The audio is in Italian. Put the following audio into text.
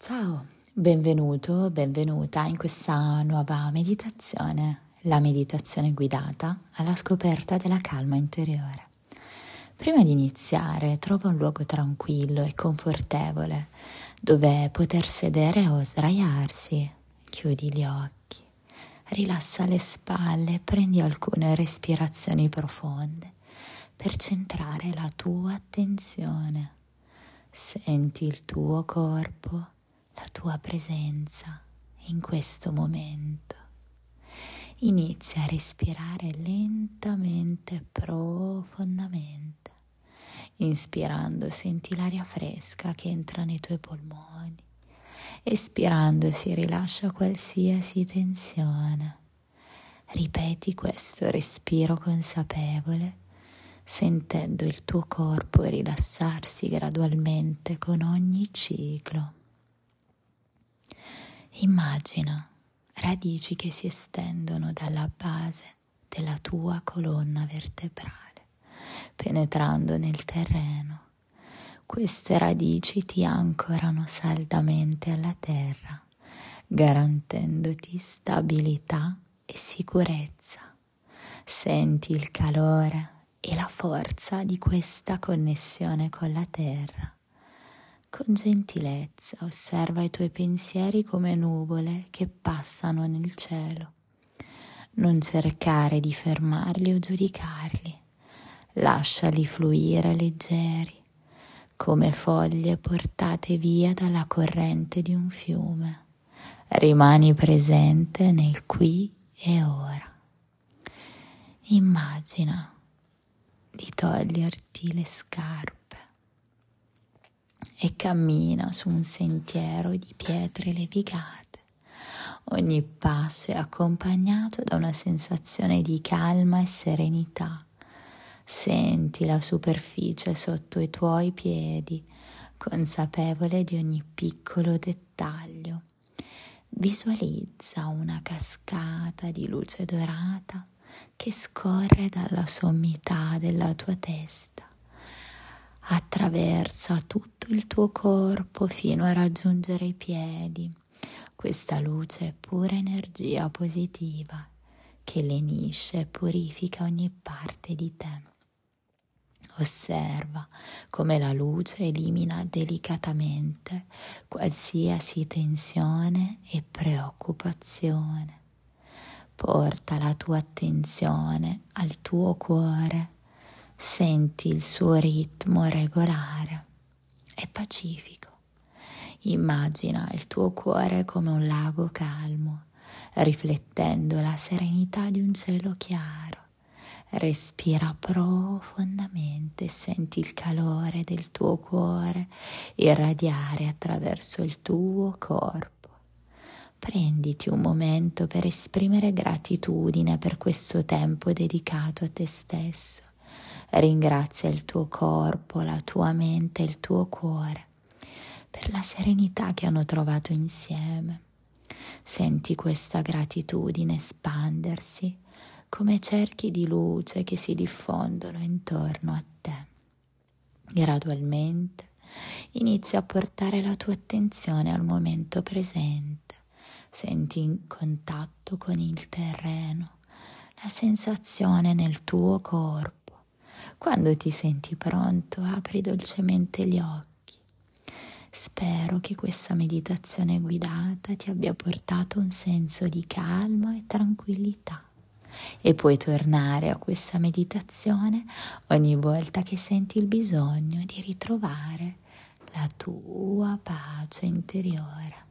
Ciao, benvenuto, benvenuta in questa nuova meditazione, la meditazione guidata alla scoperta della calma interiore. Prima di iniziare, trova un luogo tranquillo e confortevole dove poter sedere o sdraiarsi. Chiudi gli occhi, rilassa le spalle prendi alcune respirazioni profonde per centrare la tua attenzione. Senti il tuo corpo, la tua presenza in questo momento. Inizia a respirare lentamente profondamente. Inspirando senti l'aria fresca che entra nei tuoi polmoni. Espirando si rilascia qualsiasi tensione. Ripeti questo respiro consapevole sentendo il tuo corpo rilassarsi gradualmente con ogni ciclo. Immagina radici che si estendono dalla base della tua colonna vertebrale, penetrando nel terreno. Queste radici ti ancorano saldamente alla terra, garantendoti stabilità e sicurezza. Senti il calore e la forza di questa connessione con la terra. Con gentilezza osserva i tuoi pensieri come nuvole che passano nel cielo. Non cercare di fermarli o giudicarli. Lasciali fluire leggeri, come foglie portate via dalla corrente di un fiume. Rimani presente nel qui e ora. Immagina di toglierti le scarpe e cammina su un sentiero di pietre levigate. Ogni passo è accompagnato da una sensazione di calma e serenità. Senti la superficie sotto i tuoi piedi, consapevole di ogni piccolo dettaglio. Visualizza una cascata di luce dorata che scorre dalla sommità della tua testa, attraversa tutto il tuo corpo fino a raggiungere i piedi. Questa luce è pura energia positiva che lenisce e purifica ogni parte di te. Osserva come la luce elimina delicatamente qualsiasi tensione e preoccupazione. Porta la tua attenzione al tuo cuore, senti il suo ritmo regolare e pacifico. Immagina il tuo cuore come un lago calmo, riflettendo la serenità di un cielo chiaro. Respira profondamente senti il calore del tuo cuore irradiare attraverso il tuo corpo prenditi un momento per esprimere gratitudine per questo tempo dedicato a te stesso. Ringrazia il tuo corpo, la tua mente il tuo cuore per la serenità che hanno trovato insieme. Senti questa gratitudine espandersi come cerchi di luce che si diffondono intorno a te. Gradualmente inizia a portare la tua attenzione al momento presente senti in contatto con il terreno, la sensazione nel tuo corpo. Quando ti senti pronto, apri dolcemente gli occhi. Spero che questa meditazione guidata ti abbia portato un senso di calma e tranquillità e puoi tornare a questa meditazione ogni volta che senti il bisogno di ritrovare la tua pace interiore.